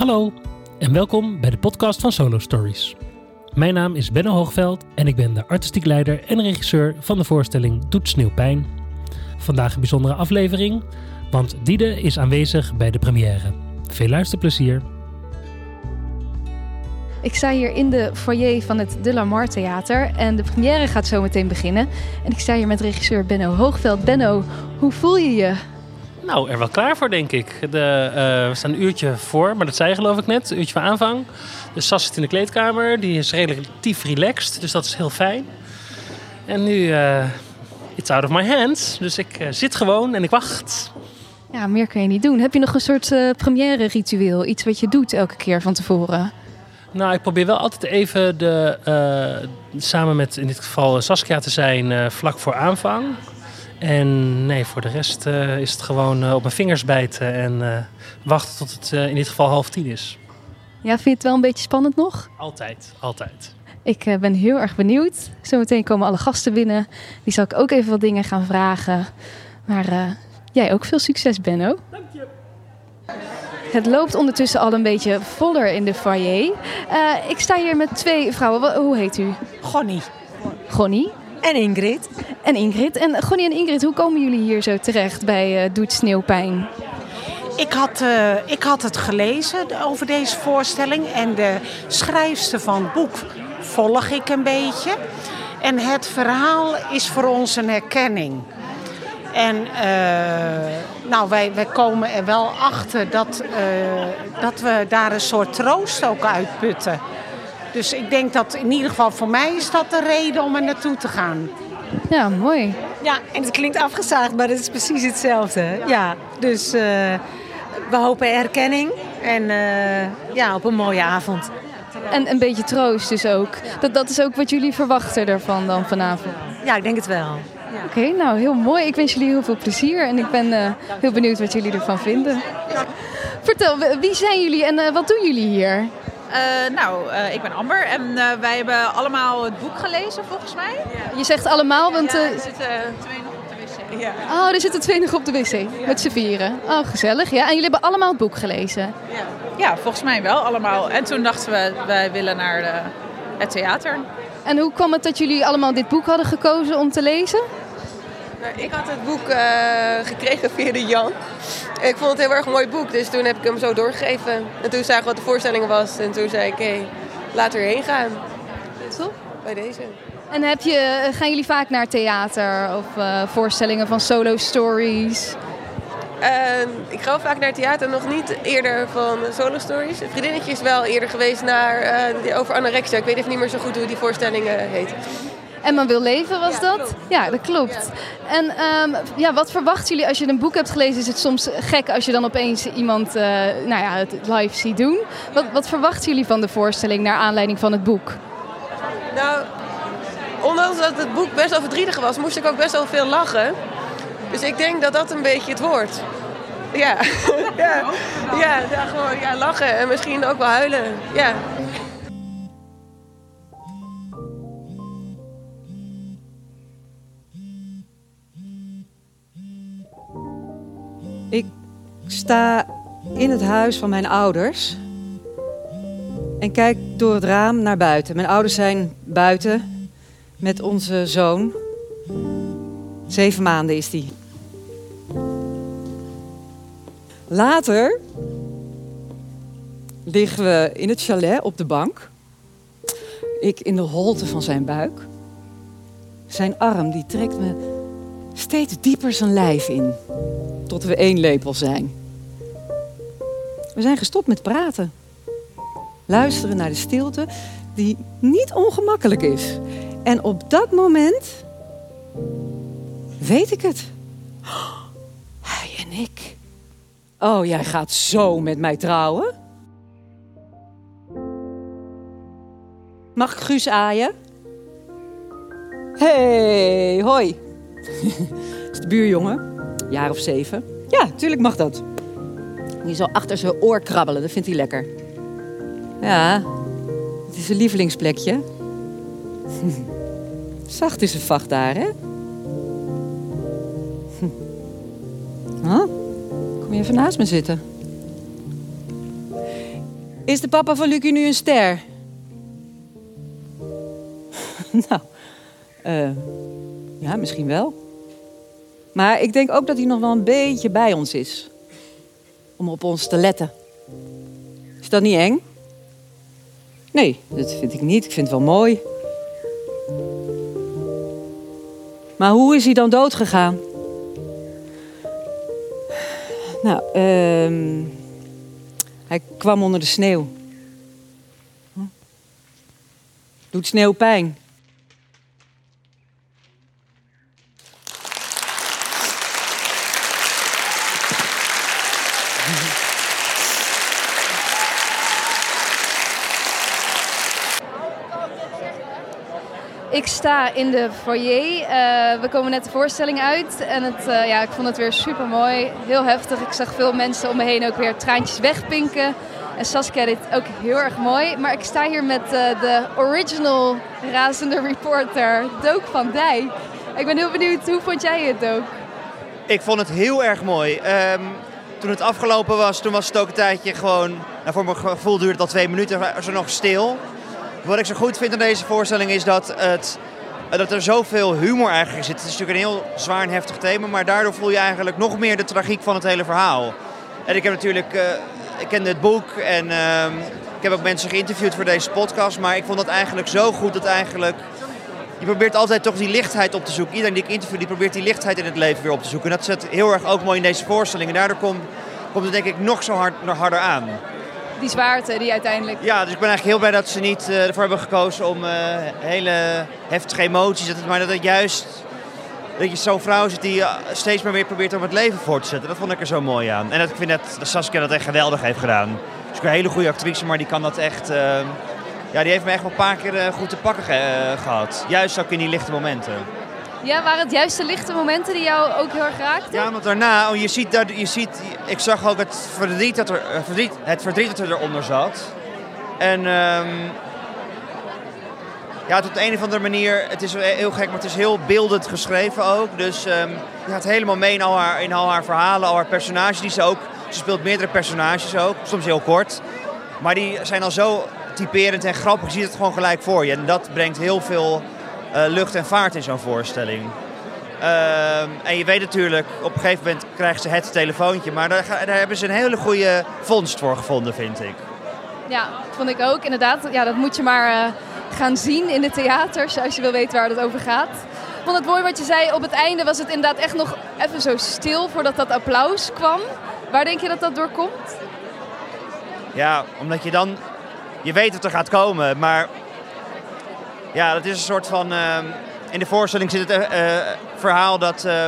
Hallo en welkom bij de podcast van Solo Stories. Mijn naam is Benno Hoogveld en ik ben de artistiek leider en regisseur van de voorstelling Doet Sneeuwpijn. Vandaag een bijzondere aflevering, want Diede is aanwezig bij de première. Veel luisterplezier. Ik sta hier in de foyer van het De Theater en de première gaat zo meteen beginnen. En ik sta hier met regisseur Benno Hoogveld. Benno, hoe voel je je? Nou, er wel klaar voor, denk ik. De, eh, we staan een uurtje voor, maar dat zei je geloof ik net. Een uurtje voor aanvang. Dus Sas zit in de kleedkamer. Die is relatief relaxed, dus dat is heel fijn. En nu, eh it's out of my hands. Dus ik eh, zit gewoon en ik wacht. Ja, meer kan je niet doen. Heb je nog een soort première ritueel? Iets wat je doet elke keer van tevoren? Nou, ik probeer wel altijd even de, samen met in dit geval Saskia te zijn vlak voor aanvang. En nee, voor de rest eh, is het gewoon eh, op mijn vingers bijten en eh, wachten tot het eh, in dit geval half tien is. Ja, vind je het wel een beetje spannend nog? Altijd, altijd. Ik eh, ben heel erg benieuwd. Zometeen komen alle gasten binnen. Die zal ik ook even wat dingen gaan vragen. Maar eh, jij ook veel succes, Benno. Dank je. Het loopt ondertussen al een beetje voller in de foyer. Eh, ik sta hier met twee vrouwen. Hoe heet u? Gonnie. Gonnie En Ingrid. en Ingrid. En Gonnie en Ingrid, hoe komen jullie hier zo terecht bij eh, Doet Sneeuwpijn? Ik had, eh, ik had het gelezen over deze voorstelling. En de schrijfster van het boek volg ik een beetje. En het verhaal is voor ons een herkenning. En eh, nou, wij, wij komen er wel achter dat, eh, dat we daar een soort troost ook uitputten. Dus ik denk dat in ieder geval voor mij is dat de reden om er naartoe te gaan. Ja, mooi. Ja, en het klinkt afgezaagd, maar het is precies hetzelfde. Ja, dus eh, we hopen erkenning en eh, ja, op een mooie avond. En een beetje troost dus ook. Dat, dat is ook wat jullie verwachten ervan dan vanavond. Ja, ik denk het wel. Oké, nou heel mooi. Ik wens jullie heel veel plezier en ik ben eh, heel benieuwd wat jullie ervan vinden. Vertel, wie zijn jullie en wat doen jullie hier? Eh, nou, eh, ik ben Amber en eh, wij hebben allemaal het boek gelezen volgens mij. Je zegt allemaal, want... er zitten twee nog op de wc. Ja. oh, er zitten twee nog op de wc met z'n vieren. Oh, gezellig. Ja, en jullie hebben allemaal het boek gelezen. ja, volgens mij wel allemaal. En toen dachten we, wij willen naar de, het theater. En hoe kwam het dat jullie allemaal dit boek hadden gekozen om te lezen? Nou, ik had het boek eh, gekregen via de Jan. Ik vond het heel erg mooi boek, dus toen heb ik hem zo doorgegeven. En toen zagen we wat de voorstelling was en toen zei ik, hé, laten we erheen gaan. Top. Bij deze. En heb je, eh, gaan jullie vaak naar theater of eh, voorstellingen van solo stories? En ik ga vaak naar theater, nog niet eerder van solo stories. Een vriendinnetje is wel eerder geweest naar, die over anorexia. Ik weet even niet meer zo goed hoe die voorstelling heet. En man wil leven was dat? Ja, dat klopt. En ehm, ja, wat verwachten jullie als je een boek hebt gelezen? Is het soms gek als je dan opeens iemand eh, nou ja, het live ziet doen? Wat, wat verwachten jullie van de voorstelling naar aanleiding van het boek? Nou, ondanks dat het boek best wel verdrietig was, moest ik ook best wel veel lachen. Dus ik denk dat dat een beetje het wordt. Ja, ja. Ja, ja, gewoon ja, lachen en misschien ook wel huilen. Ja. Sta in het huis van mijn ouders en kijk door het raam naar buiten. Mijn ouders zijn buiten met onze zoon. Zeven maanden is die. Later liggen we in het chalet op de bank. Ik in de holte van zijn buik. Zijn arm die trekt me steeds dieper zijn lijf in tot we één lepel zijn. We zijn gestopt met praten. Luisteren naar de stilte die niet ongemakkelijk is. En op dat moment weet ik het. Hij en ik. Oh, jij gaat zo met mij trouwen? Mag ik Guus aaien? Hey, hoi. Dat is de buurjongen jaar of zeven. Ja, tuurlijk mag dat. Die zal achter zijn oor krabbelen, dat vindt hij lekker. Ja, het is een lievelingsplekje. Zacht is een vacht daar, hè? Huh? Kom je even naast me zitten? Is de papa van Lucie nu een ster? nou, eh, ja, misschien wel. Maar ik denk ook dat hij nog wel een beetje bij ons is. Om op ons te letten. Is dat niet eng? Nee, dat vind ik niet. Ik vind het wel mooi. Maar hoe is hij dan dood gegaan? Nou, ehm hij kwam onder de sneeuw. Doet sneeuw pijn? Ik sta in de foyer. Eh, we komen net de voorstelling uit. En het, eh, ja, ik vond het weer super mooi. Heel heftig. Ik zag veel mensen om me heen ook weer traantjes wegpinken. En Saskia het ook heel erg mooi. Maar ik sta hier met eh, de original razende reporter, Dook van Dijk. Ik ben heel benieuwd, hoe vond jij het, Dook? Ik vond het heel erg mooi. Ehm, toen het afgelopen was, toen was het ook een tijdje gewoon... Nou, voor mijn gevoel duurde het al twee minuten, was er nog stil. Wat ik zo goed vind aan deze voorstelling is dat, het, dat er zoveel humor eigenlijk zit. Het is natuurlijk een heel zwaar en heftig thema, maar daardoor voel je eigenlijk nog meer de tragiek van het hele verhaal. En ik heb natuurlijk, uh, ik kende het boek en ehm, ik heb ook mensen geïnterviewd voor deze podcast, maar ik vond dat eigenlijk zo goed dat eigenlijk... Je probeert altijd toch die lichtheid op te zoeken. Iedereen die ik interview, die probeert die lichtheid in het leven weer op te zoeken. En dat zit heel erg ook mooi in deze voorstelling. En daardoor komt, komt het denk ik nog zo hard, nog harder aan die zwaarte die uiteindelijk... Ja, dus ik ben eigenlijk heel blij dat ze niet uh, ervoor hebben gekozen om uh, hele heftige emoties... Maar dat het juist dat je zo'n vrouw zit die steeds maar weer probeert om het leven voor te zetten. Dat vond ik er zo mooi aan. En dat, ik vind dat, Saskia dat echt geweldig heeft gedaan. Dus ik een hele goede actrice, maar die kan dat echt... Ja, die heeft me echt wel een paar keer goed te pakken ge gehad. Juist ook in die lichte momenten. Ja, waren het juist de lichte momenten die jou ook heel erg raakten? Ja, want daarna, oh, je ziet, dat, je ziet, ik zag ook het verdriet dat er, verdriet, het verdriet dat er eronder zat. En um, ja, op een of andere manier, het is heel gek, maar het is heel beeldend geschreven ook. Dus um, je gaat helemaal mee in al, haar, in al haar verhalen, al haar personages die ze ook... Ze speelt meerdere personages ook, soms heel kort. Maar die zijn al zo typerend en grappig, je ziet het gewoon gelijk voor je. En dat brengt heel veel uh, lucht en vaart in zo'n voorstelling. Uh, en je weet natuurlijk, op een gegeven moment krijgen ze het telefoontje. Maar daar, daar, hebben ze een hele goede vondst voor gevonden, vind ik. Ja, vond ik ook. Inderdaad, ja, dat moet je maar uh, gaan zien in de theaters als je wil weten waar het over gaat. Ik vond het mooi wat je zei. Op het einde was het inderdaad echt nog even zo stil voordat dat applaus kwam. Waar denk je dat dat door komt? Ja, omdat je dan... Je weet dat er gaat komen, maar ja, dat is een soort van... Uh, in de voorstelling zit het uh, verhaal dat uh,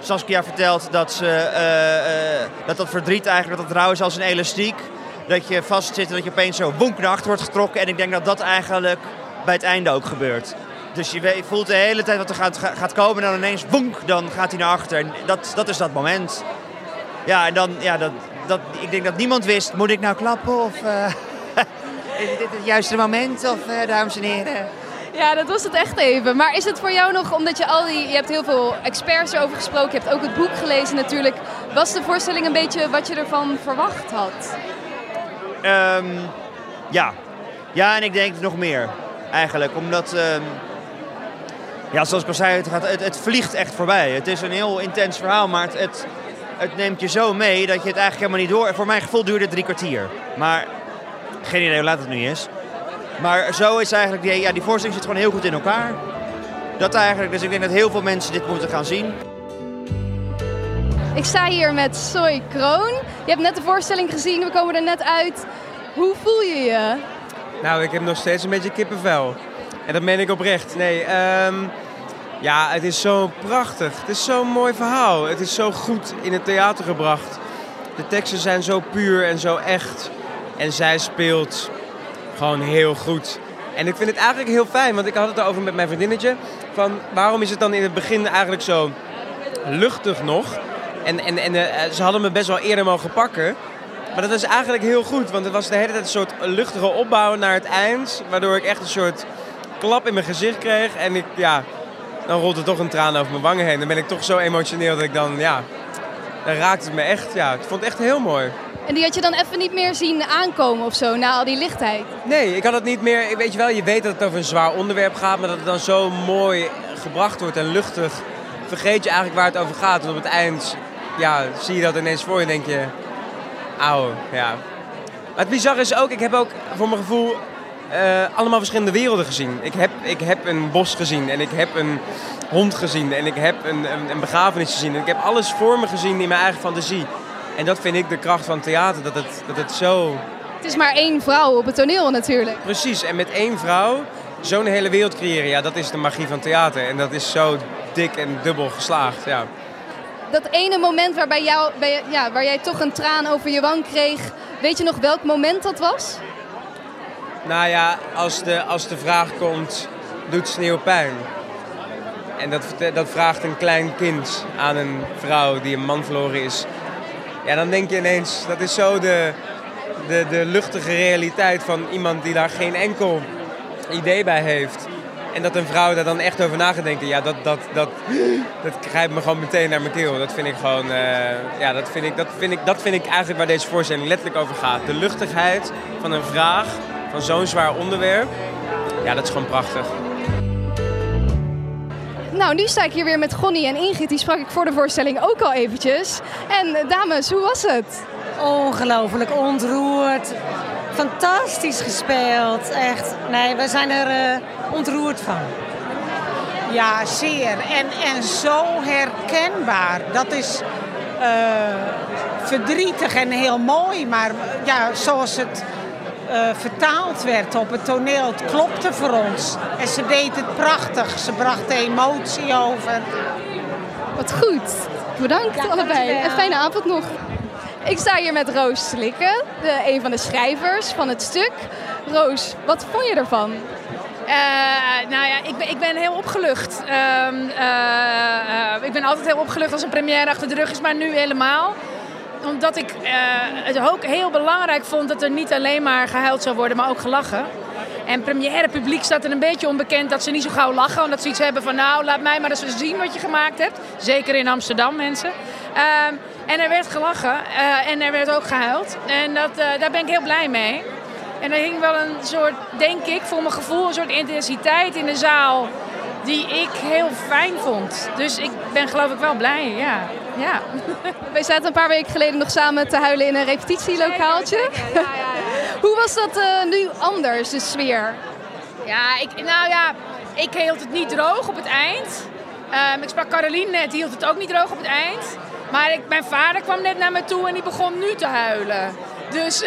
Saskia vertelt dat, ze, uh, dat dat verdriet eigenlijk, dat het rouw is als een elastiek. Dat je vastzit en dat je opeens zo woenk naar achter wordt getrokken. En ik denk dat dat eigenlijk bij het einde ook gebeurt. Dus je voelt de hele tijd wat er gaat, gaat komen en dan ineens woenk, dan gaat hij naar achter. En dat, dat is dat moment. Ja, en dan, ja, dat, dat, ik denk dat niemand wist, moet ik nou klappen of... Is dit het juiste moment, of uh, dames en heren? Ja, dat was het echt even. Maar is het voor jou nog, omdat je al die... Je hebt heel veel experts erover gesproken, je hebt ook het boek gelezen natuurlijk. Was de voorstelling een beetje wat je ervan verwacht had? Um, ja. Ja, en ik denk nog meer, eigenlijk. Omdat, um, ja, zoals ik al zei, het, gaat, het, vliegt echt voorbij. Het is een heel intens verhaal, maar het, het, het neemt je zo mee dat je het eigenlijk helemaal niet door... Voor mijn gevoel duurde het drie kwartier. Maar geen idee hoe laat het nu is. Maar zo is eigenlijk, die, ja, die voorstelling zit gewoon heel goed in elkaar. Dat eigenlijk, dus ik denk dat heel veel mensen dit moeten gaan zien. Ik sta hier met Soy Kroon. Je hebt net de voorstelling gezien, we komen er net uit. Hoe voel je je? Nou, ik heb nog steeds een beetje kippenvel. En dat meen ik oprecht. Nee, um, ja, het is zo prachtig. Het is zo'n mooi verhaal. Het is zo goed in het theater gebracht. De teksten zijn zo puur en zo echt. En zij speelt gewoon heel goed. En ik vind het eigenlijk heel fijn, want ik had het erover met mijn vriendinnetje. Van waarom is het dan in het begin eigenlijk zo luchtig nog? En, en, en uh, ze hadden me best wel eerder mogen pakken. Maar dat is eigenlijk heel goed, want het was de hele tijd een soort luchtige opbouw naar het eind. Waardoor ik echt een soort klap in mijn gezicht kreeg. En ik, ja, dan rolt er toch een traan over mijn wangen heen. Dan ben ik toch zo emotioneel dat ik dan, ja, dan raakt het me echt. Ja, ik vond het echt heel mooi. En die had je dan even niet meer zien aankomen of zo, na al die lichtheid? Nee, ik had het niet meer. Weet je wel, je weet dat het over een zwaar onderwerp gaat, maar dat het dan zo mooi gebracht wordt en luchtig. Vergeet je eigenlijk waar het over gaat. En op het eind ja, zie je dat ineens voor je en denk je, auw, ja. Maar het bizarre is ook, ik heb ook voor mijn gevoel eh, allemaal verschillende werelden gezien. Ik heb, ik heb een bos gezien en ik heb een hond gezien en ik heb een, een, een begrafenis gezien. En ik heb alles voor me gezien in mijn eigen fantasie. En dat vind ik de kracht van theater, dat het, dat het zo... Het is maar één vrouw op het toneel natuurlijk. Precies, en met één vrouw zo'n hele wereld creëren, ja, dat is de magie van theater. En dat is zo dik en dubbel geslaagd, ja. Dat ene moment waarbij jou, bij, ja, waar jij toch een traan over je wang kreeg, weet je nog welk moment dat was? Nou ja, als de, als de vraag komt, doet sneeuw pijn? En dat, dat vraagt een klein kind aan een vrouw die een man verloren is. Ja, dan denk je ineens, dat is zo de, de, de luchtige realiteit van iemand die daar geen enkel idee bij heeft. En dat een vrouw daar dan echt over na gaat denken, ja, dat, dat, dat, dat grijpt me gewoon meteen naar mijn keel. Dat vind ik gewoon, uh, ja, dat vind ik, dat, vind ik, dat vind ik eigenlijk waar deze voorstelling letterlijk over gaat. De luchtigheid van een vraag, van zo'n zwaar onderwerp, ja, dat is gewoon prachtig. Nou, nu sta ik hier weer met Gonnie en Ingrid. Die sprak ik voor de voorstelling ook al eventjes. En eh, dames, hoe was het? Ongelooflijk ontroerd. Fantastisch gespeeld. Echt. Nee, we zijn er uh, ontroerd van. Ja, zeer. En, en zo herkenbaar. Dat is uh, verdrietig en heel mooi. Maar ja, zoals het uh, vertaald werd op het toneel. Het klopte voor ons. En ze deed het prachtig. Ze bracht de emotie over. Wat goed. Bedankt ja, allebei. En fijne avond nog. Ik sta hier met Roos Slikken, de, een van de schrijvers van het stuk. Roos, wat vond je ervan? Uh, nou ja, ik ben, ik ben heel opgelucht. Uh, uh, ik ben altijd heel opgelucht als een première achter de rug is, maar nu helemaal omdat ik uh, het ook heel belangrijk vond dat er niet alleen maar gehuild zou worden, maar ook gelachen. En première publiek staat er een beetje onbekend dat ze niet zo gauw lachen. Omdat ze iets hebben van nou, laat mij maar eens zien wat je gemaakt hebt. Zeker in Amsterdam, mensen. Uh, en er werd gelachen uh, en er werd ook gehuild. En dat, uh, daar ben ik heel blij mee. En er hing wel een soort, denk ik, voor mijn gevoel, een soort intensiteit in de zaal die ik heel fijn vond. Dus ik ben geloof ik wel blij, ja. Ja. Wij zaten een paar weken geleden nog samen te huilen in een repetitielokaaltje. Ja, ja, Hoe was dat uh, nu anders, de sfeer? Ja, ik, nou ja, ik hield het niet droog op het eind. Um, ik sprak Caroline net, die hield het ook niet droog op het eind. Maar ik, mijn vader kwam net naar me toe en die begon nu te huilen. Dus...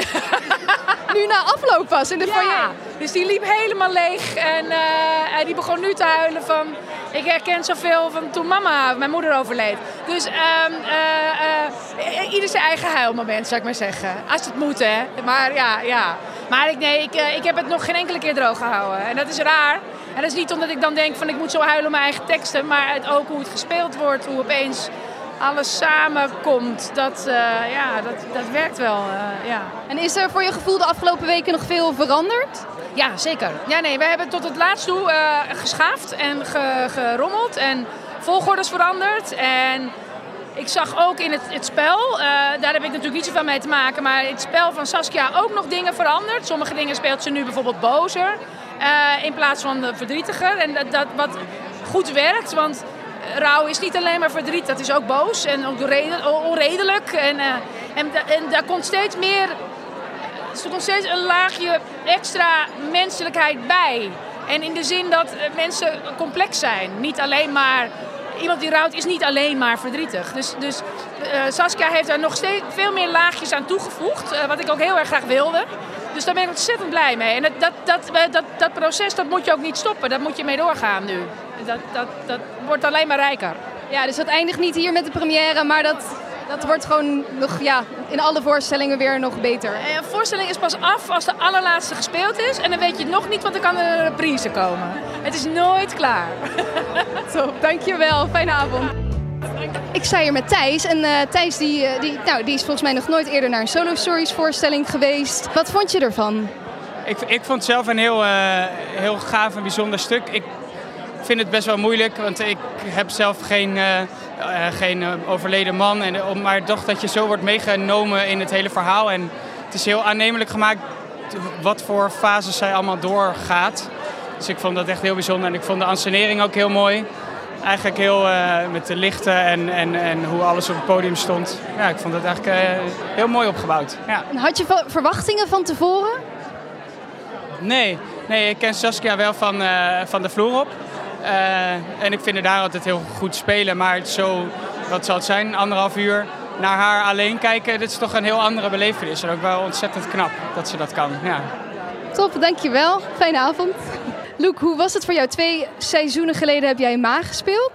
nu na afloop was in de ja. foyer? Dus die liep helemaal leeg en uh, die begon nu te huilen van... Ik herken zoveel van toen mama, mijn moeder overleed. Dus um, ieder zijn eigen huilmoment, zou ik maar zeggen. Als het moet, hè. Maar ja, ja. Maar ik, nee, ik, ik heb het nog geen enkele keer droog gehouden. En dat is raar. En dat is niet omdat ik dan denk van ik moet zo huilen om mijn eigen teksten. Maar het, ook hoe het gespeeld wordt, hoe opeens alles samenkomt, dat, uh, ja, dat, dat werkt wel. Uh, ja. En is er voor je gevoel de afgelopen weken nog veel veranderd? Ja, zeker. Ja, nee, we hebben tot het laatst toe uh, geschaafd en ge, gerommeld en volgordes veranderd. En ik zag ook in het, het spel, daar heb ik natuurlijk niet zoveel mee te maken, maar in het spel van Saskia ook nog dingen veranderd. Sommige dingen speelt ze nu bijvoorbeeld bozer in plaats van verdrietiger. En dat, dat wat goed werkt, want rouw is niet alleen maar verdriet, dat is ook boos en ook onredelijk. En, uh, en, daar komt steeds meer, er komt steeds een laagje extra menselijkheid bij. En in de zin dat mensen complex zijn. Niet alleen maar, iemand die rouwt is niet alleen maar verdrietig. Dus, dus uh, Saskia heeft daar nog steeds veel meer laagjes aan toegevoegd, wat ik ook heel erg graag wilde. Dus daar ben ik ontzettend blij mee. En dat, dat, dat, dat, dat proces dat moet je ook niet stoppen, daar moet je mee doorgaan nu. Dat, dat, dat wordt alleen maar rijker. Ja, dus dat eindigt niet hier met de première, maar dat, dat wordt gewoon nog ja, in alle voorstellingen weer nog beter. Een voorstelling is pas af als de allerlaatste gespeeld is. En dan weet je het nog niet, want dan kan er een reprise komen. Het is nooit klaar. Zo, dankjewel. Fijne avond. Ik sta hier met Thijs. En uh, Thijs die, die, nou, die is volgens mij nog nooit eerder naar een Solo Stories voorstelling geweest. Wat vond je ervan? Ik, ik vond het zelf een heel, uh, heel gaaf en bijzonder stuk. Ik vind het best wel moeilijk, want ik heb zelf geen eh, geen eh, overleden man. En, eh, maar toch dat je zo wordt meegenomen in het hele verhaal. En het is heel aannemelijk gemaakt wat voor fases zij allemaal doorgaat. Dus ik vond dat echt heel bijzonder. En ik vond de ansenering ook heel mooi. Eigenlijk heel eh, met de lichten en, en, en hoe alles op het podium stond. Ja, ik vond het eigenlijk eh, heel mooi opgebouwd. Ja. En had je verwachtingen van tevoren? Nee, nee, ik ken Saskia wel van, eh, van de vloer op. En ik vind haar daar altijd heel goed spelen. Maar zo, wat zal het zijn, anderhalf uur naar haar alleen kijken, dit is toch een heel andere belevenis. En ook wel ontzettend knap dat ze dat kan. Ja. Top, dankjewel. Fijne avond. Luc, hoe was het voor jou? Twee seizoenen geleden heb jij Maag gespeeld.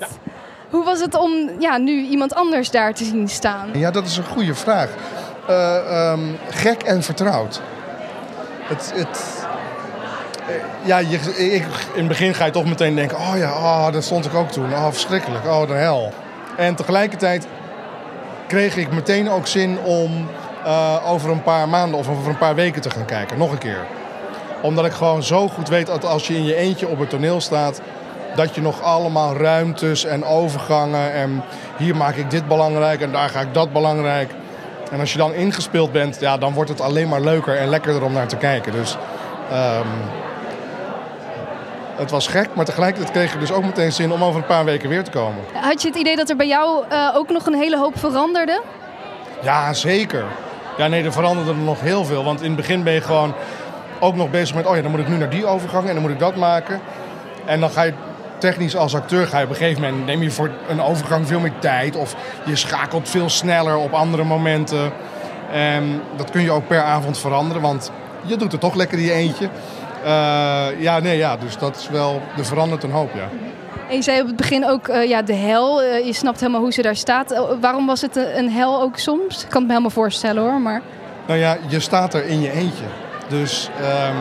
Hoe was het om ja, nu iemand anders daar te zien staan? Ja, dat is een goede vraag. Eh, ehm, gek en vertrouwd. Het, het, eh, ja, je, ik, in het begin ga je toch meteen denken... oh ja, oh, dat stond ik ook toen. Oh, verschrikkelijk. Oh, de hel. En tegelijkertijd kreeg ik meteen ook zin om eh, over een paar maanden of over een paar weken te gaan kijken. Nog een keer. Omdat ik gewoon zo goed weet dat als je in je eentje op het toneel staat... dat je nog allemaal ruimtes en overgangen... en hier maak ik dit belangrijk en daar ga ik dat belangrijk... En als je dan ingespeeld bent, ja, dan wordt het alleen maar leuker en lekkerder om naar te kijken. Dus ehm, het was gek, maar tegelijkertijd kreeg ik dus ook meteen zin om over een paar weken weer te komen. Had je het idee dat er bij jou eh, ook nog een hele hoop veranderde? Ja, zeker. Ja, nee, er veranderde er nog heel veel. Want in het begin ben je gewoon ook nog bezig met... oh ja, dan moet ik nu naar die overgang en dan moet ik dat maken. En dan ga je technisch als acteur... Ga je op een gegeven moment neem je voor een overgang veel meer tijd. Of je schakelt veel sneller op andere momenten. En dat kun je ook per avond veranderen. Want je doet het toch lekker je eentje. Eh, ja, nee, ja, dus dat is wel... Er verandert een hoop, ja. En je zei op het begin ook eh, ja, de hel. Eh, je snapt helemaal hoe ze daar staat. Waarom was het een, een hel ook soms? Ik kan het me helemaal voorstellen hoor. Maar... Nou ja, je staat er in je eentje. Dus ehm,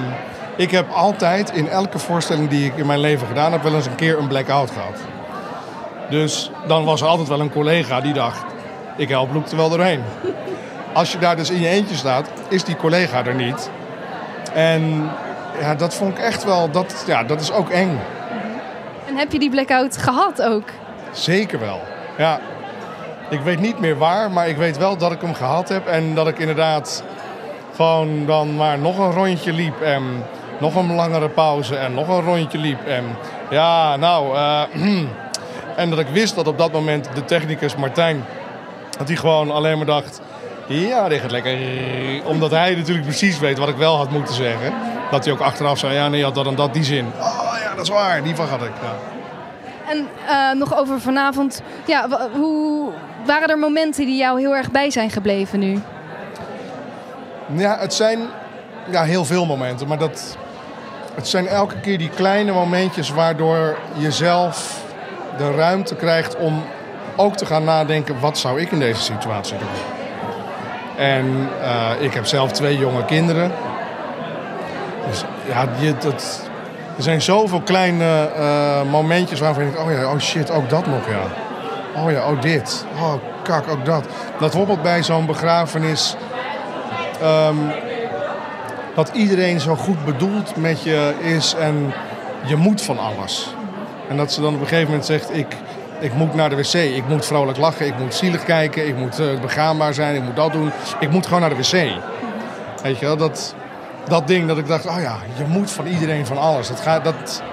ik heb altijd in elke voorstelling die ik in mijn leven gedaan heb, wel eens een keer een blackout gehad. Dus dan was er altijd wel een collega die dacht, ik help Loek er wel doorheen. Als je daar dus in je eentje staat, is die collega er niet. En ja, dat vond ik echt wel, dat, ja, dat is ook eng. En heb je die blackout gehad ook? Zeker wel, ja. Ik weet niet meer waar, maar ik weet wel dat ik hem gehad heb. En dat ik inderdaad gewoon dan maar nog een rondje liep. En nog een langere pauze en nog een rondje liep. En ja, nou... eh, en dat ik wist dat op dat moment de technicus Martijn... dat hij gewoon alleen maar dacht... Ja, dit gaat lekker. Omdat hij natuurlijk precies weet wat ik wel had moeten zeggen. Dat hij ook achteraf zei, ja nee, je had dat en dat die zin. Oh ja, dat is waar, die van had ik. Ja. En eh, nog over vanavond. Ja, hoe waren er momenten die jou heel erg bij zijn gebleven nu? Ja, het zijn ja, heel veel momenten, maar dat, het zijn elke keer die kleine momentjes waardoor je zelf de ruimte krijgt om ook te gaan nadenken, wat zou ik in deze situatie doen? En eh, ik heb zelf twee jonge kinderen. Dus ja, je, dat, er zijn zoveel kleine eh, momentjes waarvan je denkt, oh ja, oh shit, ook dat nog, ja. Oh ja, oh dit. Oh kak, ook dat. Dat bijvoorbeeld bij zo'n begrafenis... ehm, dat iedereen zo goed bedoeld met je is en je moet van alles. En dat ze dan op een gegeven moment zegt, ik, ik moet naar de wc, ik moet vrolijk lachen, ik moet zielig kijken, ik moet eh, begaanbaar zijn, ik moet dat doen. Ik moet gewoon naar de wc. Weet je wel, dat, dat ding dat ik dacht, oh ja, je moet van iedereen van alles. Dat gaat, dat,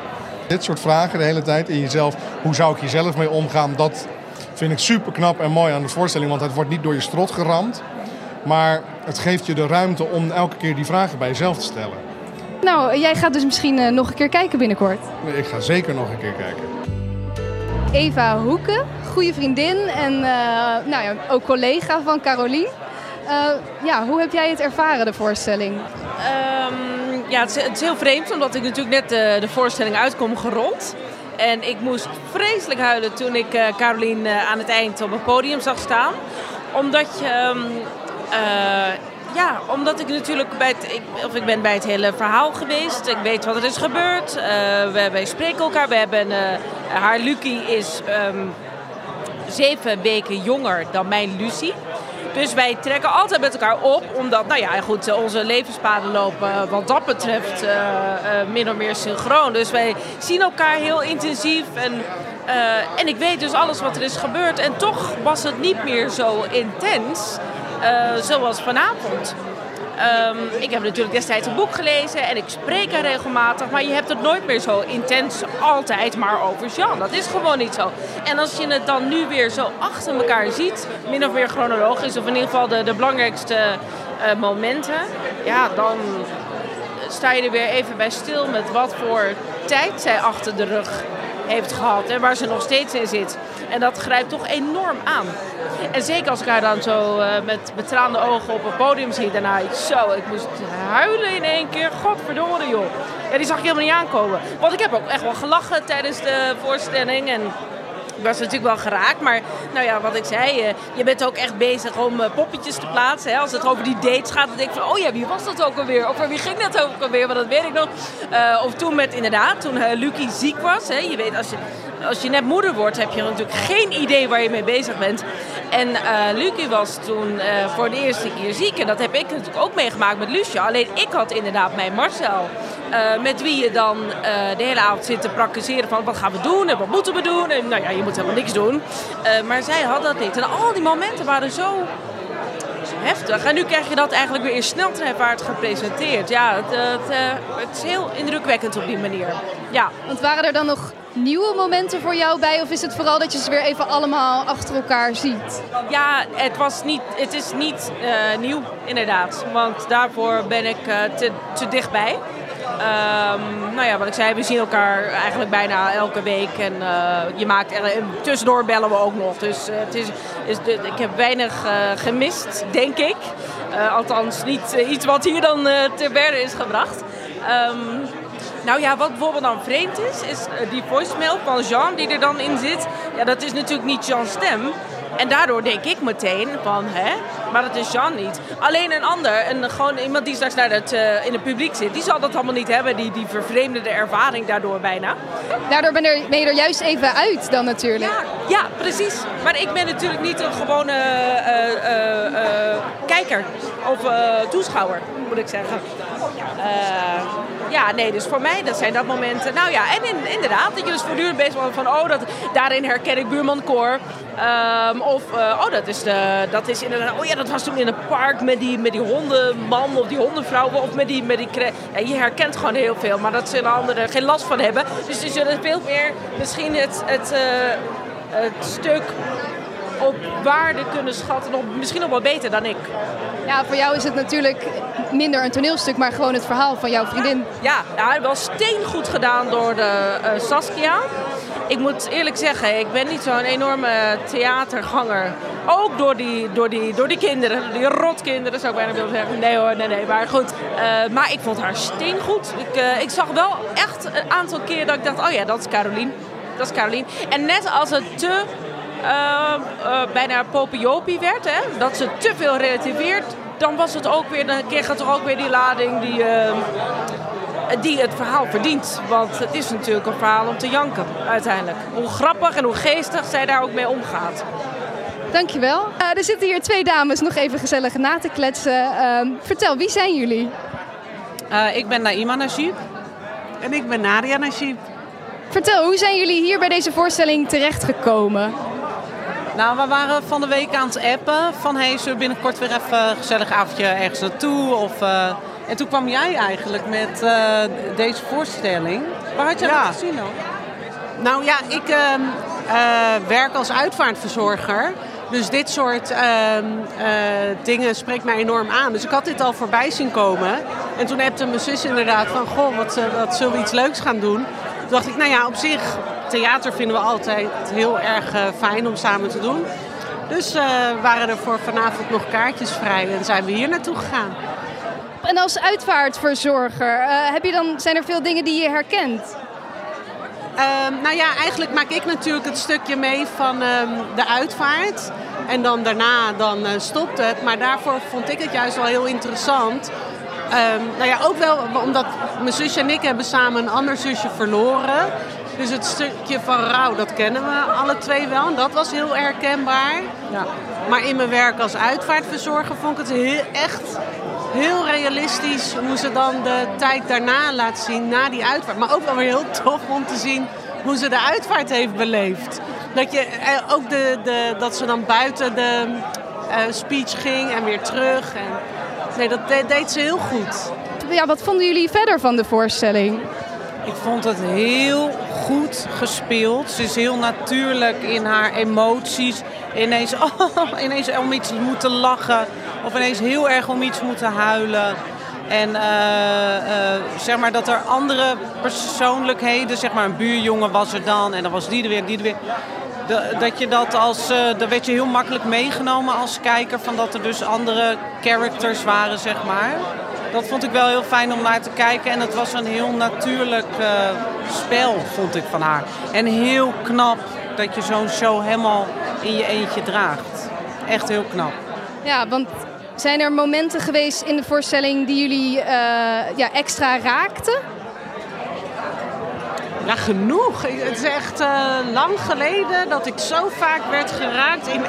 dit soort vragen de hele tijd in jezelf, hoe zou ik hier zelf mee omgaan, dat vind ik super knap en mooi aan de voorstelling, want het wordt niet door je strot geramd. Maar het geeft je de ruimte om elke keer die vragen bij jezelf te stellen. Nou, jij gaat dus misschien eh, nog een keer kijken binnenkort. Nee, Ik ga zeker nog een keer kijken. Eva Hoeken, goede vriendin en eh, nou ja, ook collega van Carolien. Eh, ja, hoe heb jij het ervaren, de voorstelling? Ehm, ja, het is, het is heel vreemd, omdat ik natuurlijk net de, de voorstelling uitkom gerold. En ik moest vreselijk huilen toen ik eh Carolien eh, aan het eind op het podium zag staan. Omdat je... ehm, eh, ja, omdat ik natuurlijk bij het, ik, of ik ben bij het hele verhaal geweest. Ik weet wat er is gebeurd. Eh, we, spreken elkaar. We hebben, eh, haar Lucie is ehm, zeven weken jonger dan mijn Lucie. Dus wij trekken altijd met elkaar op, omdat nou ja, goed, onze levenspaden lopen wat dat betreft uh, uh, min of meer synchroon. Dus wij zien elkaar heel intensief en, uh, en ik weet dus alles wat er is gebeurd. En toch was het niet meer zo intens zoals vanavond. Um, ik heb natuurlijk destijds een boek gelezen en ik spreek er regelmatig. Maar je hebt het nooit meer zo intens altijd maar over Jean. Dat is gewoon niet zo. En als je het dan nu weer zo achter elkaar ziet, min of meer chronologisch, of in ieder geval de, de belangrijkste uh, momenten, ja, dan sta je er weer even bij stil met wat voor tijd zij achter de rug heeft gehad en waar ze nog steeds in zit. En dat grijpt toch enorm aan. En zeker als ik haar dan zo uh, met betraande ogen op het podium zie daarna. Zo, ik moest huilen in één keer. Godverdomme joh. Ja, die zag ik helemaal niet aankomen. Want ik heb ook echt wel gelachen tijdens de voorstelling. En was natuurlijk wel geraakt, maar nou ja, wat ik zei, uh, je bent ook echt bezig om uh, poppetjes te plaatsen. Als het over die dates gaat, dan denk ik van, oh ja, wie was dat ook alweer? Of wie ging dat ook alweer? Want dat weet ik nog. Of toen met, inderdaad, toen Lucie ziek was. Je weet, als je, als je net moeder wordt, heb je natuurlijk geen idee waar je mee bezig bent. En uh, Lucie was toen voor de eerste keer ziek. En dat heb ik natuurlijk ook meegemaakt met Lucia. Alleen ik had inderdaad mijn Marcel. Uh, met wie je dan de hele avond zit te praktiseren van wat gaan we doen en wat moeten we doen. En nou ja, je moet helemaal niks doen. maar zij had dat niet. En al die momenten waren zo heftig. En nu krijg je dat eigenlijk weer in sneltreinvaart gepresenteerd. Ja, het, het, het, is heel indrukwekkend op die manier. Ja. Want waren er dan nog nieuwe momenten voor jou bij? Of is het vooral dat je ze weer even allemaal achter elkaar ziet? Ja, het, was niet, het is niet nieuw, inderdaad. Want daarvoor ben ik te, te dichtbij. Um, nou ja, wat ik zei, we zien elkaar eigenlijk bijna elke week. En uh, je maakt er, en tussendoor bellen we ook nog. Dus het is, is ik heb weinig gemist, denk ik. althans, niet iets wat hier dan te berden is gebracht. Um, nou ja, wat bijvoorbeeld dan vreemd is, is eh, die voicemail van Jean die er dan in zit. Ja, dat is natuurlijk niet Jean's stem. En daardoor denk ik meteen van, hè, maar dat is Jean niet. Alleen een ander, en gewoon iemand die straks naar het, uh, in het publiek zit, die zal dat allemaal niet hebben, die, die vervreemdende ervaring daardoor bijna. Daardoor ben, er, ben je er juist even uit dan natuurlijk. Ja, ja precies. Maar ik ben natuurlijk niet een gewone uh, uh, kijker of toeschouwer, moet ik zeggen. ja, nee, dus voor mij dat zijn dat momenten. Nou ja, en in, inderdaad, dat je dus voortdurend bezig bent van, oh, dat, daarin herken ik buurman Cor. Um, of, uh, oh, dat is, de, dat is inderdaad, oh ja, dat was toen in een park met die, met die hondenman of die hondenvrouw. Of met die, met die ja, je herkent gewoon heel veel, maar dat zullen anderen geen last van hebben. Dus ze zullen veel meer misschien het, het, uh, het stuk op waarde kunnen schatten, nog, misschien nog wel beter dan ik. Ja, voor jou is het natuurlijk minder een toneelstuk, maar gewoon het verhaal van jouw vriendin. Ja, ja wel steengoed gedaan door de uh, Saskia. Ik moet eerlijk zeggen, ik ben niet zo'n enorme theaterganger. Ook door die, door die, door die kinderen, die rotkinderen zou ik bijna willen zeggen. Nee hoor, nee, nee, maar goed. Uh, maar ik vond haar steengoed. Ik, uh, ik zag wel echt een aantal keer dat ik dacht, oh ja, dat is Carolien. Dat is Carolien. En net als het te uh, bijna popiopie werd, hè, dat ze te veel relativeert, dan was het ook weer, dan kreeg het toch ook weer die lading die, die het verhaal verdient. Want het is natuurlijk een verhaal om te janken, uiteindelijk. Hoe grappig en hoe geestig zij daar ook mee omgaat. Dankjewel. Uh, er zitten hier twee dames nog even gezellig na te kletsen. Uh, vertel, wie zijn jullie? Uh, ik ben Naima Najib. En ik ben Nadia Najib. Vertel, hoe zijn jullie hier bij deze voorstelling terechtgekomen? Nou, we waren van de week aan het appen van hey, zullen we binnenkort weer even een gezellig avondje ergens naartoe? Of, uh, en toen kwam jij eigenlijk met uh, deze voorstelling. Waar had je ja. dat gezien dan? Nou ja, ik uh, werk als uitvaartverzorger. Dus dit soort ehm, dingen spreekt mij enorm aan. Dus ik had dit al voorbij zien komen. En toen hebte mijn zus inderdaad van, goh, wat, wat zullen we iets leuks gaan doen? Toen dacht ik, nou ja, op zich theater vinden we altijd heel erg fijn om samen te doen. Dus waren er voor vanavond nog kaartjes vrij en zijn we hier naartoe gegaan. En als uitvaartverzorger, uh, heb je dan, zijn er veel dingen die je herkent? Um, nou ja, eigenlijk maak ik natuurlijk het stukje mee van um, de uitvaart. En dan daarna dan, stopt het. Maar daarvoor vond ik het juist wel heel interessant. Um, nou ja, ook wel omdat mijn zusje en ik hebben samen een ander zusje verloren. Dus het stukje van rouw, dat kennen we alle twee wel. En dat was heel herkenbaar. Ja. Maar in mijn werk als uitvaartverzorger vond ik het heel, echt heel realistisch hoe ze dan de tijd daarna laat zien, na die uitvaart. Maar ook wel weer heel tof om te zien hoe ze de uitvaart heeft beleefd. Dat, je, eh, ook de, de, dat ze dan buiten de eh, speech ging en weer terug. En, nee, dat de- deed ze heel goed. Ja, wat vonden jullie verder van de voorstelling? Ik vond het heel goed gespeeld. Ze is heel natuurlijk in haar emoties. Ineens, oh, ineens om iets moeten lachen. Of ineens heel erg om iets moeten huilen. En eh, eh, zeg maar dat er andere persoonlijkheden, zeg maar een buurjongen was er dan. En dan was die er weer, die er weer. Da- dat je dat als, eh daar werd je heel makkelijk meegenomen als kijker. Van dat er dus andere characters waren, zeg maar. Dat vond ik wel heel fijn om naar te kijken. En het was een heel natuurlijk eh, spel, vond ik van haar. En heel knap dat je zo'n show helemaal in je eentje draagt. Echt heel knap. Ja, want zijn er momenten geweest in de voorstelling die jullie eh, ja, extra raakten? Ja, genoeg. Het is echt eh, lang geleden dat ik zo vaak werd geraakt in,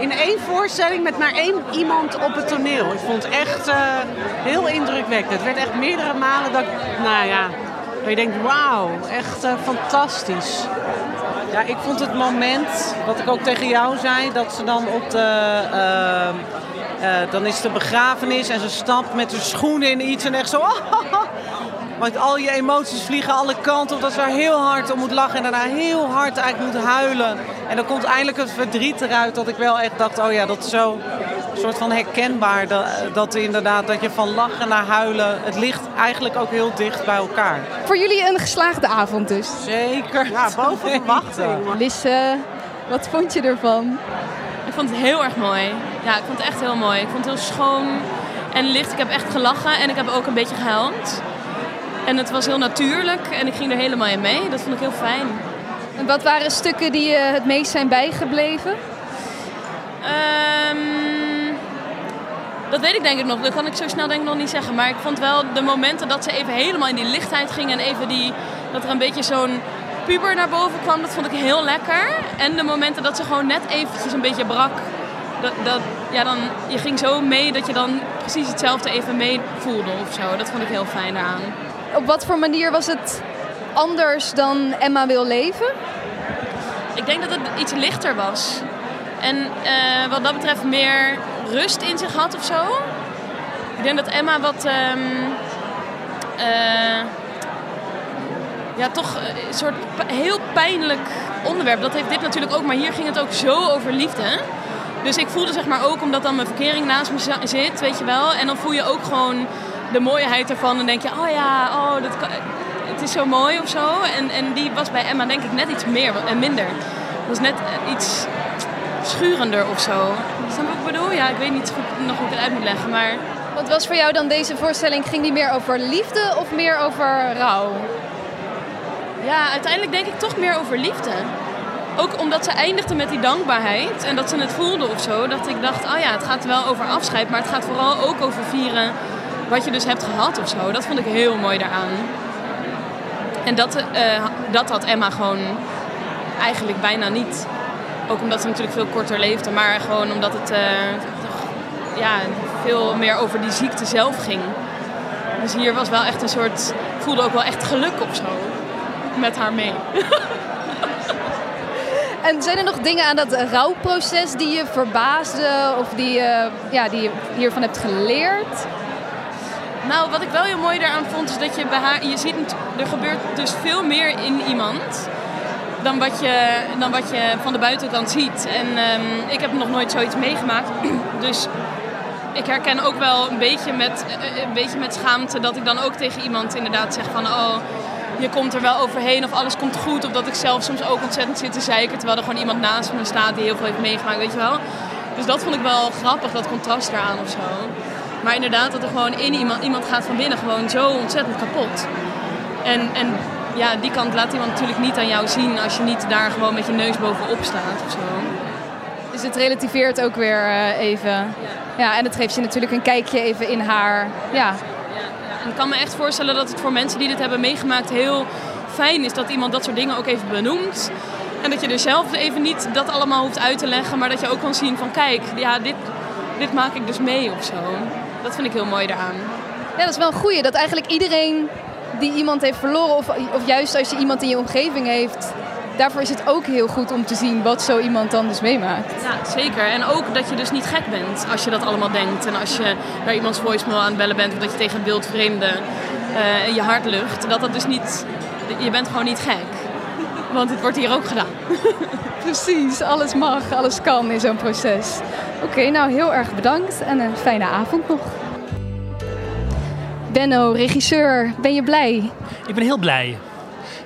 in één voorstelling met maar één iemand op het toneel. Ik vond het echt eh, heel indrukwekkend. Het werd echt meerdere malen dat ik, nou ja, dat je denkt, wauw, echt eh, fantastisch. Ja, ik vond het moment, wat ik ook tegen jou zei, dat ze dan op de... eh, dan is de begrafenis en ze stapt met haar schoenen in iets en echt zo... Want al je emoties vliegen alle kanten op. Dat ze daar heel hard om moet lachen en daarna heel hard eigenlijk moet huilen. En dan komt eindelijk het verdriet eruit dat ik wel echt dacht... oh ja, dat is zo soort van herkenbaar. Dat, dat inderdaad, dat je van lachen naar huilen... het ligt eigenlijk ook heel dicht bij elkaar. Voor jullie een geslaagde avond dus. Zeker. Ja, boven verwachting. Lisse, wat vond je ervan? Ik vond het heel erg mooi. Ja, ik vond het echt heel mooi. Ik vond het heel schoon en licht. Ik heb echt gelachen en ik heb ook een beetje gehuild. En het was heel natuurlijk en ik ging er helemaal in mee. Dat vond ik heel fijn. En wat waren stukken die je het meest zijn bijgebleven? Ehm, dat weet ik denk ik nog. Dat kan ik zo snel denk ik nog niet zeggen. Maar ik vond wel de momenten dat ze even helemaal in die lichtheid gingen. En even die, dat er een beetje zo'n puber naar boven kwam. Dat vond ik heel lekker. En de momenten dat ze gewoon net eventjes een beetje brak. Dat, dat, ja, dan, je ging zo mee dat je dan precies hetzelfde even mee voelde of zo. Dat vond ik heel fijn aan. Op wat voor manier was het anders dan Emma wil leven? Ik denk dat het iets lichter was. En eh, wat dat betreft meer rust in zich had of zo. Ik denk dat Emma wat. ehm, eh, ja, toch een soort heel pijnlijk onderwerp. Dat heeft dit natuurlijk ook, maar hier ging het ook zo over liefde. Dus ik voelde zeg maar ook, omdat dan mijn verkering naast me zit, weet je wel. En dan voel je ook gewoon de mooiheid ervan. En denk je, oh ja, oh, dat kan, het is zo mooi of zo. En, en die was bij Emma denk ik net iets meer en minder. Het was net eh, iets schurender of zo. Snap je wat ik bedoel? Ja, ik weet niet goed nog hoe ik het uit moet leggen, maar... Wat was voor jou dan deze voorstelling? Ging die meer over liefde of meer over rouw? Ja, uiteindelijk denk ik toch meer over liefde. Ook omdat ze eindigde met die dankbaarheid en dat ze het voelde of zo. Dat ik dacht, oh ja, het gaat wel over afscheid, maar het gaat vooral ook over vieren wat je dus hebt gehad of zo. Dat vond ik heel mooi daaraan. En dat, eh, dat had Emma gewoon eigenlijk bijna niet. Ook omdat ze natuurlijk veel korter leefde, maar gewoon omdat het eh, toch, ja, veel meer over die ziekte zelf ging. Dus hier was wel echt een soort, voelde ook wel echt geluk of zo. Met haar mee. En zijn er nog dingen aan dat rouwproces die je verbaasden of die, je- ja, die je hiervan hebt geleerd? Nou, wat ik wel heel mooi daaraan vond, is dat je bij haar, je ziet, er gebeurt dus veel meer in iemand dan wat je, dan wat je van de buitenkant ziet. En ehm, ik heb nog nooit zoiets meegemaakt, dus ik herken ook wel een beetje, met, eh, een beetje met schaamte dat ik dan ook tegen iemand inderdaad zeg van, oh, je komt er wel overheen of alles komt goed. Of dat ik zelf soms ook ontzettend zit te zeiken, terwijl er gewoon iemand naast me staat die heel veel heeft meegemaakt, weet je wel. Dus dat vond ik wel grappig, dat contrast eraan of zo. Maar inderdaad, dat er gewoon in iemand, iemand gaat van binnen gewoon zo ontzettend kapot. En, en ja, die kant laat iemand natuurlijk niet aan jou zien als je niet daar gewoon met je neus bovenop staat of zo. Dus het relativeert ook weer eh, even. Ja, en het geeft je natuurlijk een kijkje even in haar. Ja, En ik kan me echt voorstellen dat het voor mensen die dit hebben meegemaakt heel fijn is dat iemand dat soort dingen ook even benoemt. En dat je er zelf even niet dat allemaal hoeft uit te leggen, maar dat je ook kan zien van kijk, ja, dit, dit maak ik dus mee of zo. Dat vind ik heel mooi daaraan. Ja, dat is wel een goeie. Dat eigenlijk iedereen die iemand heeft verloren, of, of juist als je iemand in je omgeving heeft, daarvoor is het ook heel goed om te zien wat zo iemand dan dus meemaakt. Ja, zeker. En ook dat je dus niet gek bent als je dat allemaal denkt. En als je naar iemands voicemail aan het bellen bent, of dat je tegen een wildvreemde uh, je hart lucht. Dat dat dus niet, je bent gewoon niet gek. Want het wordt hier ook gedaan. Precies, alles mag, alles kan in zo'n proces. Oké, nou heel erg bedankt en een fijne avond nog. Benno, regisseur, ben je blij? Ik ben heel blij.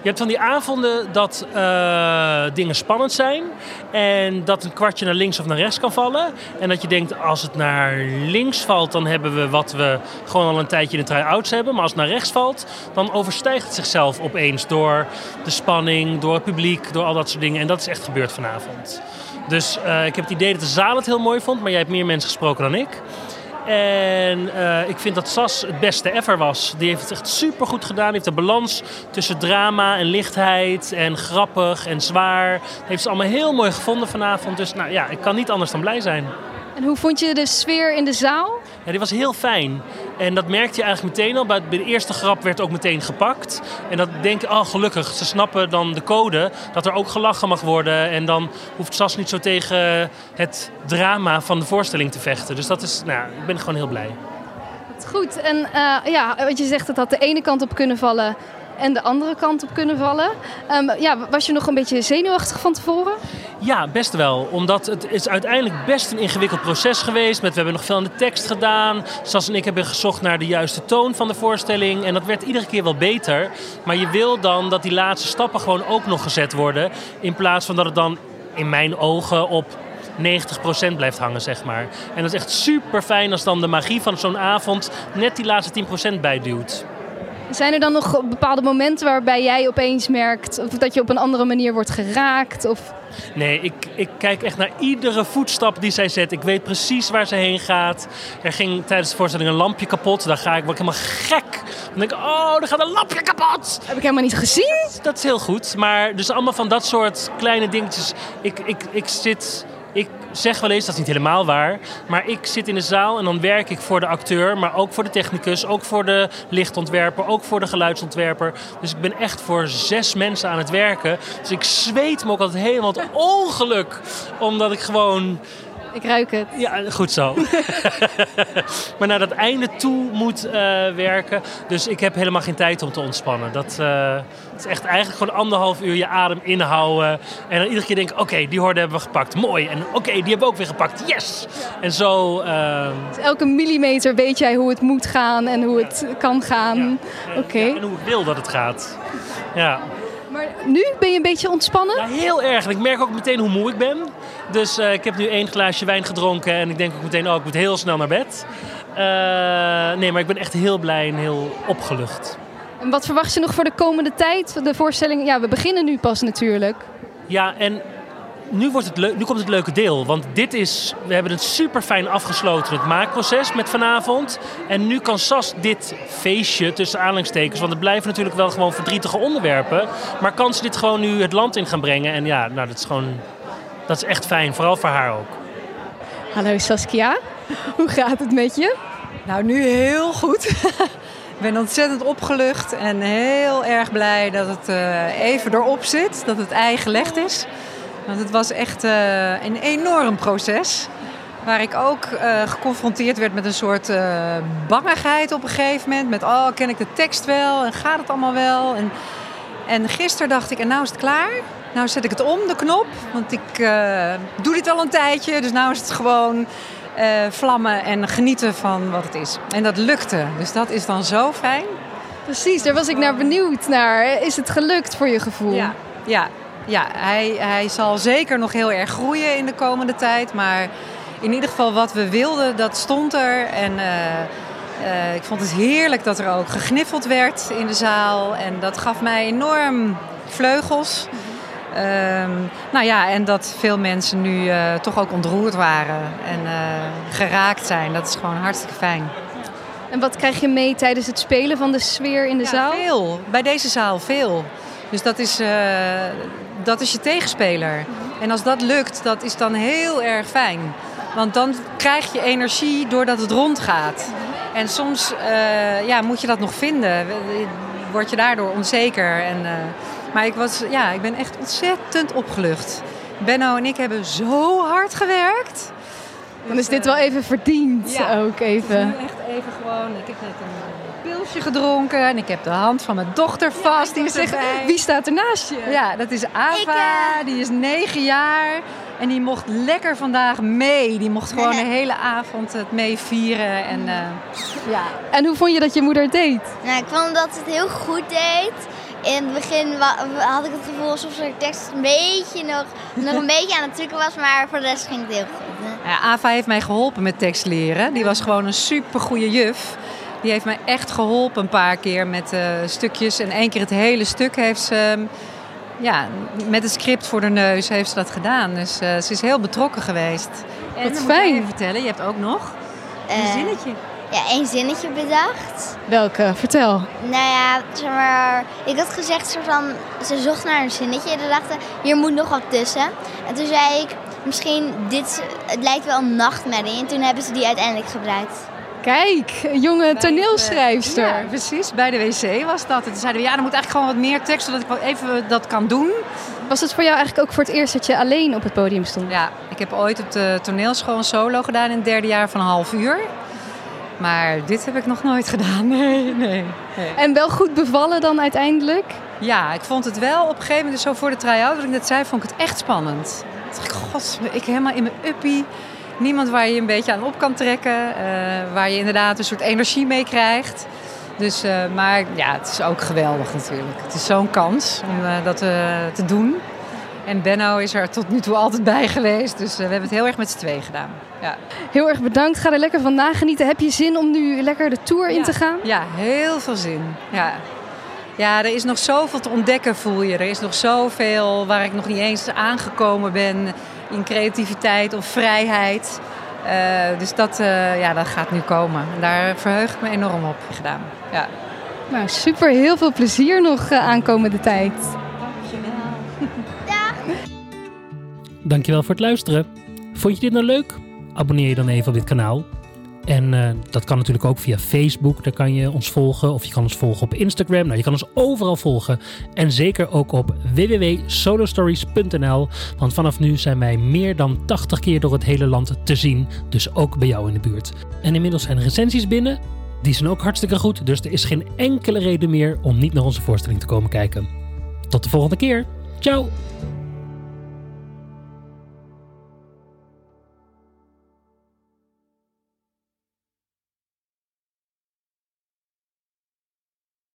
Je hebt van die avonden dat uh, dingen spannend zijn. En dat een kwartje naar links of naar rechts kan vallen. En dat je denkt, als het naar links valt, dan hebben we wat we gewoon al een tijdje in de try-outs hebben. Maar als het naar rechts valt, dan overstijgt het zichzelf opeens door de spanning, door het publiek, door al dat soort dingen. En dat is echt gebeurd vanavond. Dus uh, ik heb het idee dat de zaal het heel mooi vond, maar jij hebt meer mensen gesproken dan ik. En uh, ik vind dat Sas het beste ever was. Die heeft het echt super goed gedaan. Die heeft de balans tussen drama en lichtheid en grappig en zwaar. Heeft ze allemaal heel mooi gevonden vanavond. Dus nou ja, ik kan niet anders dan blij zijn. En hoe vond je de sfeer in de zaal? Ja, die was heel fijn. En dat merkte je eigenlijk meteen al. Bij de eerste grap werd ook meteen gepakt. En dat denk ik, oh gelukkig, ze snappen dan de code. Dat er ook gelachen mag worden. En dan hoeft Sas niet zo tegen het drama van de voorstelling te vechten. Dus dat is, nou, ik ben gewoon heel blij. Goed, en uh, ja, wat je zegt, het had de ene kant op kunnen vallen en de andere kant op kunnen vallen. Um, ja, was je nog een beetje zenuwachtig van tevoren? Ja, best wel. Omdat het is uiteindelijk best een ingewikkeld proces geweest. Met, we hebben nog veel aan de tekst gedaan. Sas en ik hebben gezocht naar de juiste toon van de voorstelling. En dat werd iedere keer wel beter. Maar je wil dan dat die laatste stappen gewoon ook nog gezet worden. In plaats van dat het dan in mijn ogen op 90% blijft hangen, zeg maar. En dat is echt super fijn als dan de magie van zo'n avond net die laatste 10% bijduwt. Zijn er dan nog bepaalde momenten waarbij jij opeens merkt of dat je op een andere manier wordt geraakt? Of... Nee, ik, ik kijk echt naar iedere voetstap die zij zet. Ik weet precies waar ze heen gaat. Er ging tijdens de voorstelling een lampje kapot. Daar ga ik, word ik helemaal gek. Dan denk ik, oh, er gaat een lampje kapot. Heb ik helemaal niet gezien. Dat is heel goed. Maar dus allemaal van dat soort kleine dingetjes. Ik, ik, ik zit ik zeg wel eens, dat is niet helemaal waar, maar ik zit in de zaal en dan werk ik voor de acteur, maar ook voor de technicus, ook voor de lichtontwerper, ook voor de geluidsontwerper. Dus ik ben echt voor zes mensen aan het werken. Dus ik zweet me ook altijd helemaal het ongeluk, omdat ik gewoon ik ruik het. Ja, goed zo. maar naar dat einde toe moet uh, werken. Dus ik heb helemaal geen tijd om te ontspannen. Dat uh, is echt eigenlijk gewoon anderhalf uur je adem inhouden. En dan iedere keer denken, oké, die horde hebben we gepakt. Mooi. En oké, die hebben we ook weer gepakt. Yes! En zo... Uh... Dus elke millimeter weet jij hoe het moet gaan en hoe het kan gaan. Ja. Oké. En hoe ik wil dat het gaat. Ja. Maar nu ben je een beetje ontspannen? Ja, heel erg. En ik merk ook meteen hoe moe ik ben. Dus uh, ik heb nu één glaasje wijn gedronken en ik denk ook meteen, oh, ik moet heel snel naar bed. Uh, nee, maar ik ben echt heel blij en heel opgelucht. En wat verwacht je nog voor de komende tijd? De voorstelling, ja, we beginnen nu pas natuurlijk. Ja, en nu, wordt het leuk, nu komt het leuke deel. Want dit is, we hebben het super fijn afgesloten, het maakproces met vanavond. En nu kan Sas dit feestje tussen aanhalingstekens, want het blijven natuurlijk wel gewoon verdrietige onderwerpen. Maar kan ze dit gewoon nu het land in gaan brengen? En ja, nou, dat is gewoon, dat is echt fijn, vooral voor haar ook. Hallo Saskia, hoe gaat het met je? Nou, nu heel goed. Ik ben ontzettend opgelucht en heel erg blij dat het uh, even erop zit, dat het ei gelegd is. Want het was echt uh, een enorm proces. Waar ik ook uh, geconfronteerd werd met een soort bangigheid op een gegeven moment. Met, oh, ken ik de tekst wel? En gaat het allemaal wel? En, en gisteren dacht ik, en nou is het klaar. Nou zet ik het om, de knop. Want ik doe dit al een tijdje. Dus nou is het gewoon vlammen en genieten van wat het is. En dat lukte. Dus dat is dan zo fijn. Precies, daar was ik naar benieuwd naar. Is het gelukt voor je gevoel? Ja, ja ja, hij, hij zal zeker nog heel erg groeien in de komende tijd. Maar in ieder geval wat we wilden, dat stond er. En uh, uh, ik vond het heerlijk dat er ook gegniffeld werd in de zaal. En dat gaf mij enorm vleugels. Um, nou ja, en dat veel mensen nu uh, toch ook ontroerd waren en geraakt zijn. Dat is gewoon hartstikke fijn. En wat krijg je mee tijdens het spelen van de sfeer in de ja, zaal? Veel. Bij deze zaal veel. Dus dat is, eh, dat is je tegenspeler. En als dat lukt, dat is dan heel erg fijn. Want dan krijg je energie doordat het rondgaat. En soms eh, ja, moet je dat nog vinden. Word je daardoor onzeker. En, eh, maar ik, was, ja, ik ben echt ontzettend opgelucht. Benno en ik hebben zo hard gewerkt. Dan is dit wel even verdiend Ja. ook even. Echt even gewoon. Ik heb net een pilsje gedronken en ik heb de hand van mijn dochter vast. die is Zeg, erbij. wie staat er naast je? Ja, dat is Ava. Die is negen jaar. En die mocht lekker vandaag mee. Die mocht gewoon de hele avond het mee vieren. En, eh, ja. En hoe vond je dat je moeder het deed? Nou, ik vond dat ze het heel goed deed. In het begin had ik het gevoel alsof ze de tekst een beetje nog, nog een beetje aan het drukken was, maar voor de rest ging het heel goed. Ja, Ava heeft mij geholpen met tekst leren. Die was gewoon een super goede juf. Die heeft mij echt geholpen een paar keer met eh, stukjes. En één keer het hele stuk heeft ze... ehm, Ja, met het script voor de neus heeft ze dat gedaan. Dus eh, ze is heel betrokken geweest. En Wat dan moet ik fijn. even vertellen, je hebt ook nog een Eh, zinnetje. Ja, één zinnetje bedacht. Welke? Vertel. Nou ja, zeg maar, ik had gezegd zo van, ze zocht naar een zinnetje en ze dachten, hier moet nog wat tussen. En toen zei ik, misschien dit, het lijkt wel een nachtmerrie. En toen hebben ze die uiteindelijk gebruikt. Kijk, een jonge toneelschrijfster. Ja, precies. Bij de wc was dat. En toen zeiden we, ja, er moet eigenlijk gewoon wat meer tekst, zodat ik wel even dat kan doen. Was het voor jou eigenlijk ook voor het eerst dat je alleen op het podium stond? Ja, ik heb ooit op de toneelschool een solo gedaan in het derde jaar van een half uur. Maar dit heb ik nog nooit gedaan. Nee, nee. nee. En wel goed bevallen dan uiteindelijk? Ja, ik vond het wel op een gegeven moment, dus zo voor de try-out, wat ik net zei, vond ik het echt spannend. Toen dacht ik, god, ik helemaal in mijn uppie. Niemand waar je een beetje aan op kan trekken. eh, waar je inderdaad een soort energie mee krijgt. Dus, eh, maar ja, het is ook geweldig natuurlijk. Het is zo'n kans om eh, dat te doen. En Benno is er tot nu toe altijd bij geweest. Dus eh, we hebben het heel erg met z'n twee gedaan. Ja. Heel erg bedankt. Ga er lekker van nagenieten. Heb je zin om nu lekker de tour in te gaan? Ja, heel veel zin. Ja. ja, er is nog zoveel te ontdekken, voel je. Er is nog zoveel waar ik nog niet eens aangekomen ben in creativiteit of vrijheid. Eh, dus dat, eh, ja, dat gaat nu komen. En daar verheug ik me enorm op gedaan. Ja. Nou, super. Heel veel plezier nog aankomende tijd. Dankjewel voor het luisteren. Vond je dit nou leuk? Abonneer je dan even op dit kanaal. En eh, dat kan natuurlijk ook via Facebook. Daar kan je ons volgen. Of je kan ons volgen op Instagram. Nou, je kan ons overal volgen. En zeker ook op www.solostories.nl. Want vanaf nu zijn wij meer dan 80 keer door het hele land te zien. Dus ook bij jou in de buurt. En inmiddels zijn recensies binnen. Die zijn ook hartstikke goed. Dus er is geen enkele reden meer om niet naar onze voorstelling te komen kijken. Tot de volgende keer. Ciao!